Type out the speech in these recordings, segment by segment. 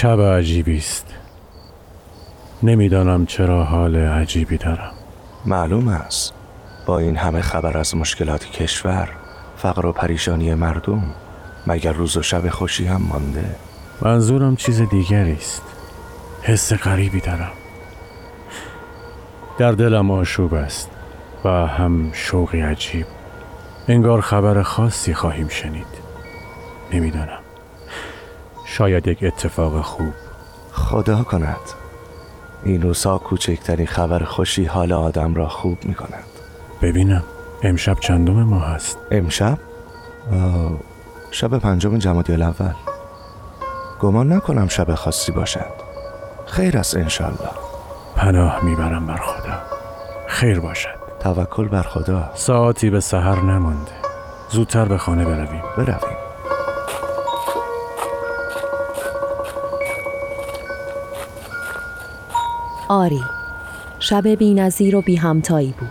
شب عجیبی است. نمی‌دانم چرا حال عجیبی دارم. معلوم است. با این همه خبر از مشکلات کشور فقر و پریشانی مردم مگر روز و شب خوشی هم مانده؟ منظورم چیز دیگری است. حس غریبی دارم. در دلم آشوب است و هم شوقی عجیب. انگار خبر خاصی خواهیم شنید. نمی‌دانم. شاید یک اتفاق خوب. خدا کند. این روزها کوچکترین خبر خوشی حال آدم را خوب می کند ببینم. امشب چندم ما هست امشب؟ آه، شب پنجم جمادی الاول. گمان نکنم شب خاصی باشد. خیر است انشالله پناه می‌برم بر خدا. خیر باشد. توکل بر خدا. ساعتی به سحر نمانده. زودتر به خانه برویم. برویم. آری شب بی نظیر و بی همتایی بود.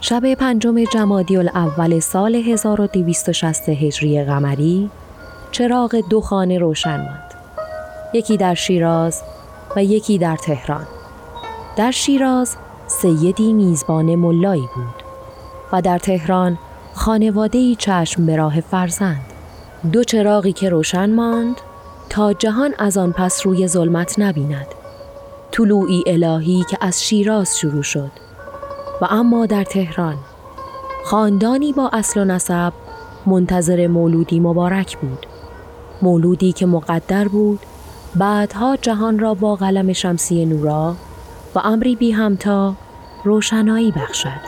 شب پنجم جمادی الاول سال 1260 هجری قمری چراغ دو خانه روشن ماند. یکی در شیراز و یکی در تهران. در شیراز سیدی میزبان ملایی بود و در تهران خانواده چشم به راه فرزند. دو چراغی که روشن ماند تا جهان از آن پس روی ظلمت نبیند. طلوعی الهی که از شیراز شروع شد. و اما در تهران خاندانی با اصل و نسب منتظر مولودی مبارک بود. مولودی که مقدر بود بعدها جهان را با قلم شمسی نورا و امری بی همتا روشنایی بخشد.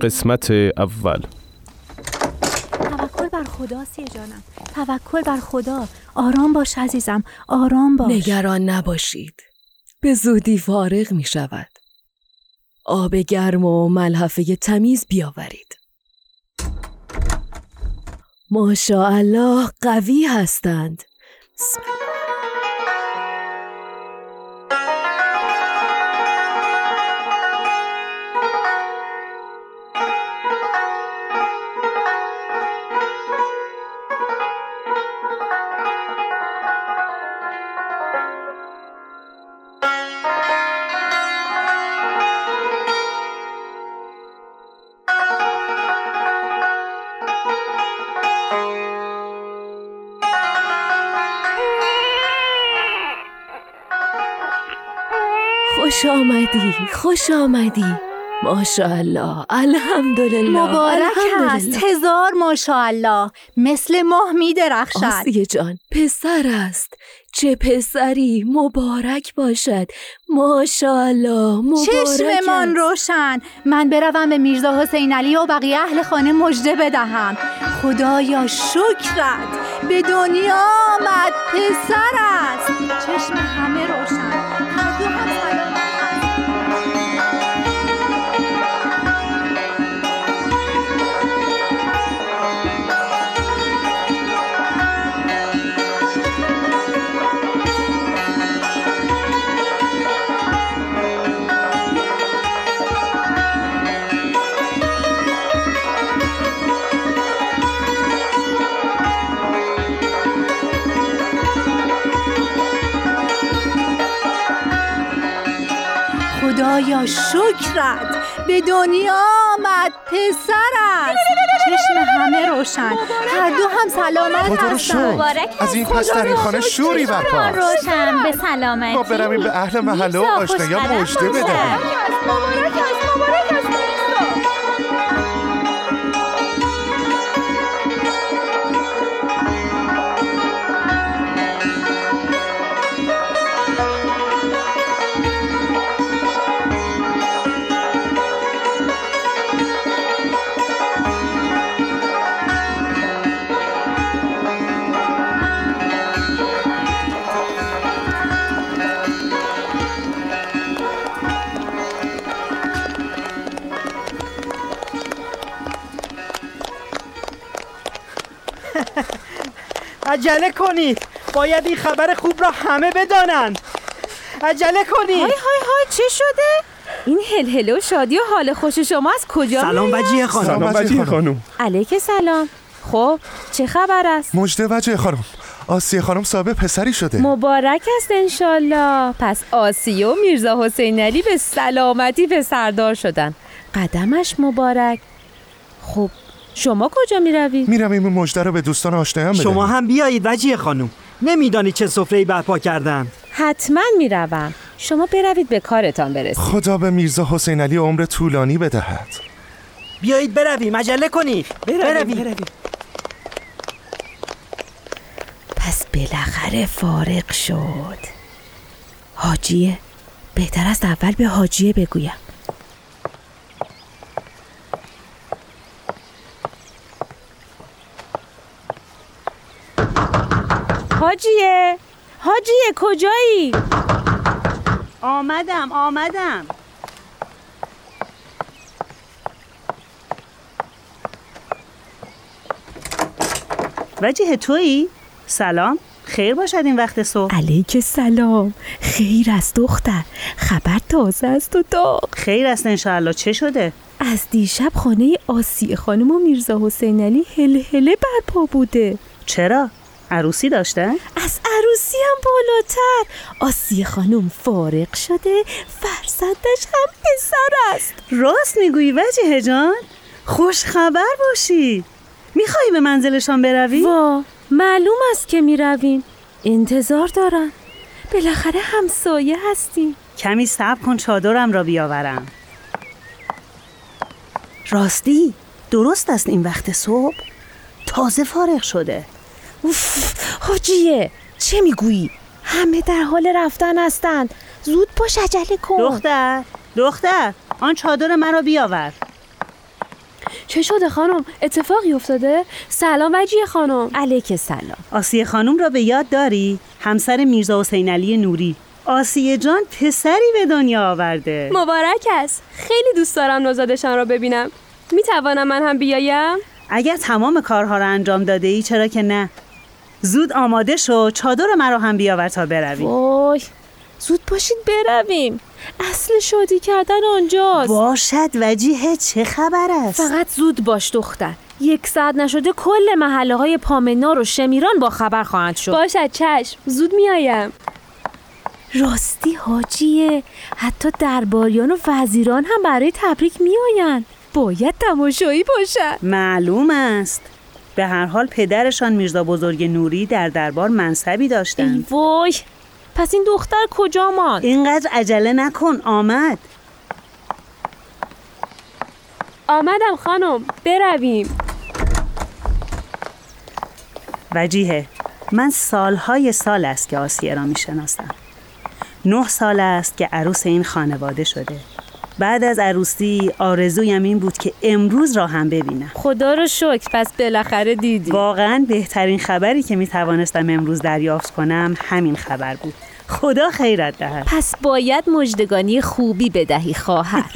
قسمت اول. توکل بر خدا سی جانم توکل بر خدا. آرام باش عزیزم. آرام باش. نگران نباشید. به زودی فارغ می شود. آب گرم و ملحفه تمیز بیاورید. ماشاءالله قوی هستند. بسم الله. خوش آمدی خوش آمدی. ماشاءالله الحمدلله مبارک الحمدلله. است هزار ماشاءالله. مثل ماه می درخشد. آسیه جان پسر است. چه پسری مبارک باشد. ماشاءالله مبارک چشممان. روشن. من بروم به میرزا حسین علی و بقیه اهل خانه مژده بدهم. خدایا شکرت. به دنیا آمد پسر است. چشم همه روشن. خدایا شکرت به دنیا آمد پسر است؟ چشم همه روشن. هر دو هم سلامت خدا رو هستند. شکر. از این پس در این خانه شوری برپاست روشن. به سلامتی. ما برمیم به اهل محله و آشنایا مژده باشه. بدهیم عجله کنید باید این خبر خوب را همه بدانند. عجله کنید های های های چه شده؟ این هلهله و شادی و حال خوش شما از کجا سلام؟ وجیه خانم. سلام وجیه خانم. علیک سلام. خب چه خبر است؟ مجده وجه خانم. آسیه خانم صاحب پسری شده. مبارک است انشالله. پس آسیه و میرزا حسین علی به سلامتی پسردار شدن. قدمش مبارک. خب شما کجا می روید؟ میرم این مجده رو به دوستان آشنایان بدم شما هم بیایید وجیه خانم. نمیدانی چه سفره‌ای برپا کردم. حتما می روم شما بروید به کارتان برسید. خدا به میرزا حسین علی عمر طولانی بدهد. بیایید برویم عجله کنید برویم. پس بالاخره فارغ شد. حاجیه بهتر است اول به حاجیه بگویم. حاجیه. حاجیه کجایی؟ آمدم آمدم. وجه تویی؟ سلام. خیر باشد این وقت صبح. علیک سلام خیر است دختر. خبر تازه است و داغ. خیر است انشاءالله. چه شده؟ از دیشب خانه آسیه خانم و میرزا حسین علی هلهله برپا بوده. چرا؟ عروسی داشتن؟ از عروسی هم بالاتر. آسیه خانم فارغ شده. فرزندش هم پسر است. راست می‌گویی وجه جان؟ خوش خبر باشی. میخوایی به منزلشان بروی؟ وا معلوم است که می رویم انتظار دارن بالاخره همسایه هستیم. کمی صبر کن چادرم را بیاورم. راستی درست است این وقت صبح. تازه فارغ شده. اوف حاجیه چه می‌گویی؟ همه در حال رفتن هستند. زود باش عجله کن. دختر دختر آن چادر مرا بیاور. چه شده خانم؟ اتفاقی افتاده؟ سلام وجیه خانم. علیک سلام. آسیه خانم را به یاد داری؟ همسر میرزا حسین علی نوری. آسیه جان پسری به دنیا آورده. مبارک است. خیلی دوست دارم نوزادشان را ببینم. می توانم من هم بیایم؟ اگر تمام کارها را انجام داده ای چرا که نه؟ زود آماده شو چادر مرا هم بیاور تا بروی. وای زود باشید برویم. اصل شادی کردن آنجاست. باشد وجیه چه خبر است؟ فقط زود باش دختر. یک ساعت نشده کل محله های پامنار و شمیران با خبر خواهند شد. باشد چشم. زود میآیم. راستی حاجیه. حتی درباریان و وزیران هم برای تبریک میآیند. باید تماشایی باشد. معلوم است. به هر حال پدرشان میرزا بزرگ نوری در دربار منصبی ای داشتند وای پس این دختر کجا ماند اینقدر عجله نکن آمد. آمدم خانم برویم. وجیه من سالهای سال است که آسیه را می‌شناسم. نه سال است که عروس این خانواده شده. بعد از عروسی آرزویم این بود که امروز را هم ببینم. خدا رو شکر پس بالاخره دیدی. واقعا بهترین خبری که می توانستم امروز دریافت کنم همین خبر بود. خدا خیرت دهد. پس باید مجدگانی خوبی بدهی خواهر.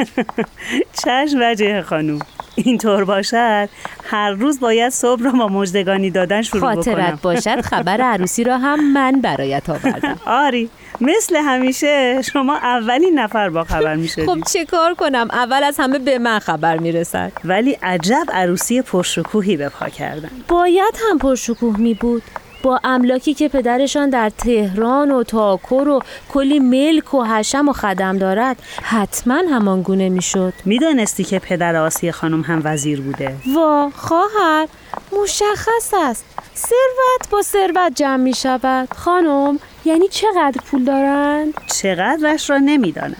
چشم وجه خانوم. اینطور باشد هر روز باید صبح را با مجدگانی دادن شروع بکنم. خاطرت باشد خبر عروسی را هم من برایت آوردم. آری مثل همیشه شما اولین نفر با خبر می شدی. خب چه کار کنم؟ اول از همه به من خبر می‌رسد ولی عجب عروسی پرشکوهی به پا کردن. باید هم پرشکوه می بود. با املاکی که پدرشان در تهران و تاکر و کلی ملک و حشم و خدم دارد حتما همان گونه می‌شد. می‌دانستی که پدر آسیه خانم هم وزیر بوده؟ وا خواهر مشخص است. ثروت با ثروت جمع می شود خانم یعنی چقدر پول دارند؟ چقدرش را نمی‌دانم.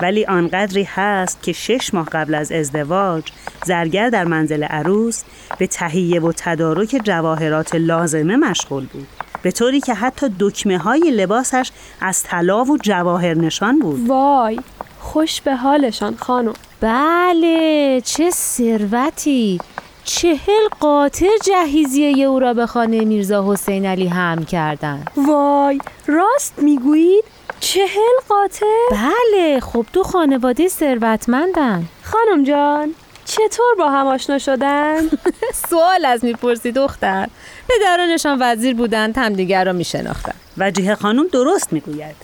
ولی آنقدری هست که شش ماه قبل از ازدواج زرگر در منزل عروس به تهیه و تدارک جواهرات لازمه مشغول بود. به طوری که حتی دکمه های لباسش از طلا و جواهر نشان بود. وای خوش به حالشان خانم. بله چه ثروتی. چهل قاطر جهیزیه او را به خانه میرزا حسین علی هم کردن وای راست می‌گویید؟ چهل قاطر بله خب تو خانواده ثروتمندن. خانم جان چطور با هم آشنا شدن؟ سوال از می‌پرسی دختر. پدرانشان وزیر بودند همدیگر را میشناختن وجیه خانم درست می‌گوید.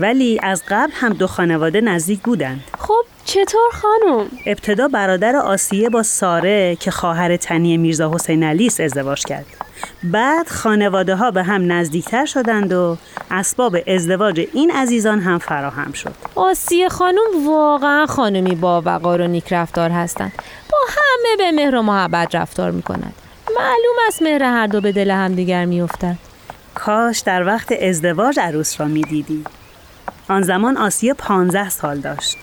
ولی از قبل هم دو خانواده نزدیک بودند. خب چطور خانم؟ ابتدا برادر آسیه با ساره که خواهر تنی میرزا حسین علی است ازدواج کرد. بعد خانواده ها به هم نزدیکتر شدند و اسباب ازدواج این عزیزان هم فراهم شد. آسیه خانم واقعا خانمی با وقار و نیک رفتار هستند. با همه به مهر و محبت رفتار می‌کنند معلوم است مهر هر دو به دل همدیگر میافتد. کاش در وقت ازدواج عروس را می‌دیدی. آن زمان آسیه پانزده سال داشت.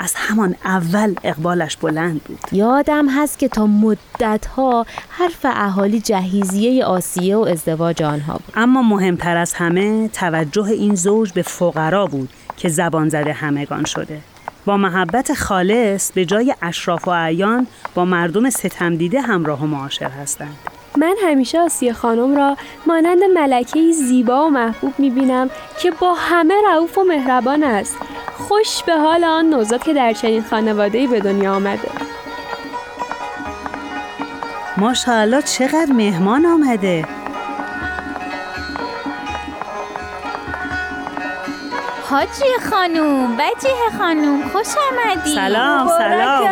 از همان اول اقبالش بلند بود. یادم هست که تا مدتها حرف اهالی جهیزیه آسیه و ازدواج آنها بود. اما مهمتر از همه توجه این زوج به فقرا بود که زبان زده همگان شده. با محبت خالص به جای اشراف و اعیان با مردم ستمدیده همراه و معاشر هستند. من همیشه آسیه خانم را مانند ملکه زیبا و محبوب می‌بینم که با همه رعوف و مهربان است. خوش به حال آن نوزاد که در چنین خانواده‌ای به دنیا آمده. ماشاءالله چقدر مهمان آمده. حاجی خانوم وجیه خانوم خوش آمدی. سلام سلام.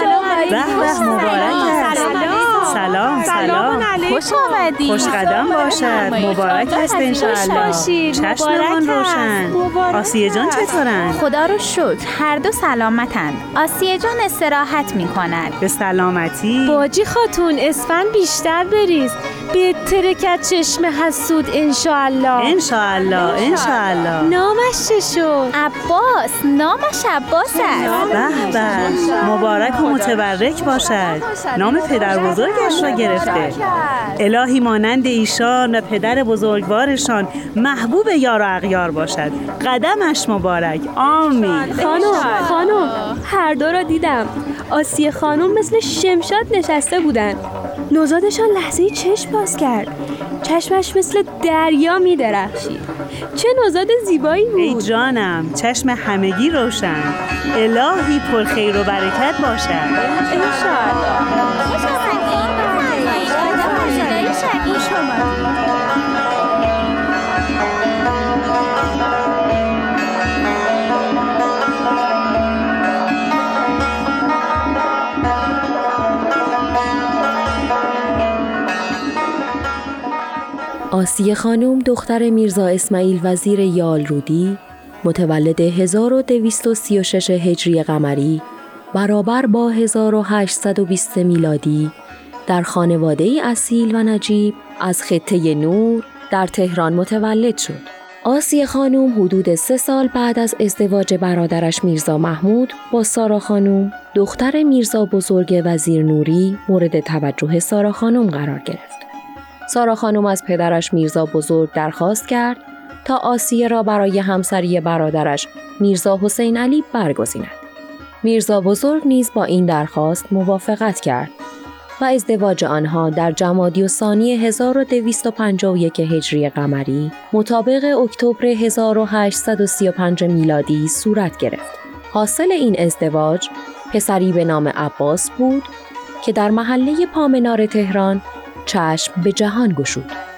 سلام به به مبارک است. سلام. سلام خوش آمدی خوش قدم باشد. مبارک است انشاءالله. چشممان روشن. آسیه جان چطورن؟ خدا رو شکر. هر دو سلامتند آسیه جان استراحت می کند به سلامتی. باجی خاتون اسفن بیشتر بریز. به ترکت چشم حسود انشاءالله. انشاءالله انشاءالله. نامش چه شد؟ عباس نامش عباس است. به به مبارک و متبرک باشد. نام پدر بزرگش را گرفته. الهی مانند ایشان و پدر بزرگوارشان محبوب یار و اغیار باشد. قدمش مبارک. آمین. خانم خانم هر دو را دیدم. آسیه خانم مثل شمشاد نشسته بودن. نوزادشان لحظه چشم باز کرد. چشمش مثل دریا می درخشید. چه نوزاد زیبایی ای بود جانم چشم همگی روشن. الهی پر خیر و برکت باشد. آسیه خانم دختر میرزا اسماعیل وزیر یالرودی متولد 1236 هجری قمری برابر با 1820 میلادی در خانواده اصیل و نجیب از خطه نور در تهران متولد شد. آسیه خانم حدود سه سال بعد از ازدواج برادرش میرزا محمود با سارا خانم دختر میرزا بزرگ وزیر نوری مورد توجه سارا خانم قرار گرفت. سارا خانم از پدرش میرزا بزرگ درخواست کرد تا آسیه را برای همسری برادرش میرزا حسین علی برگزیند. میرزا بزرگ نیز با این درخواست موافقت کرد و ازدواج آنها در جمادی و ثانی 1251 هجری قمری مطابق اکتبر 1835 میلادی صورت گرفت. حاصل این ازدواج پسری به نام عباس بود که در محله پامنار تهران چشم به جهان گشود.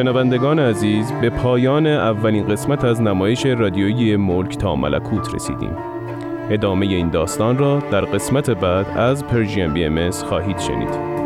شنوندگان عزیز به پایان اولین قسمت از نمایش رادیویی ملک تا ملکوت رسیدیم. ادامه این داستان را در قسمت بعد از پرژیم بی ام خواهید شنید.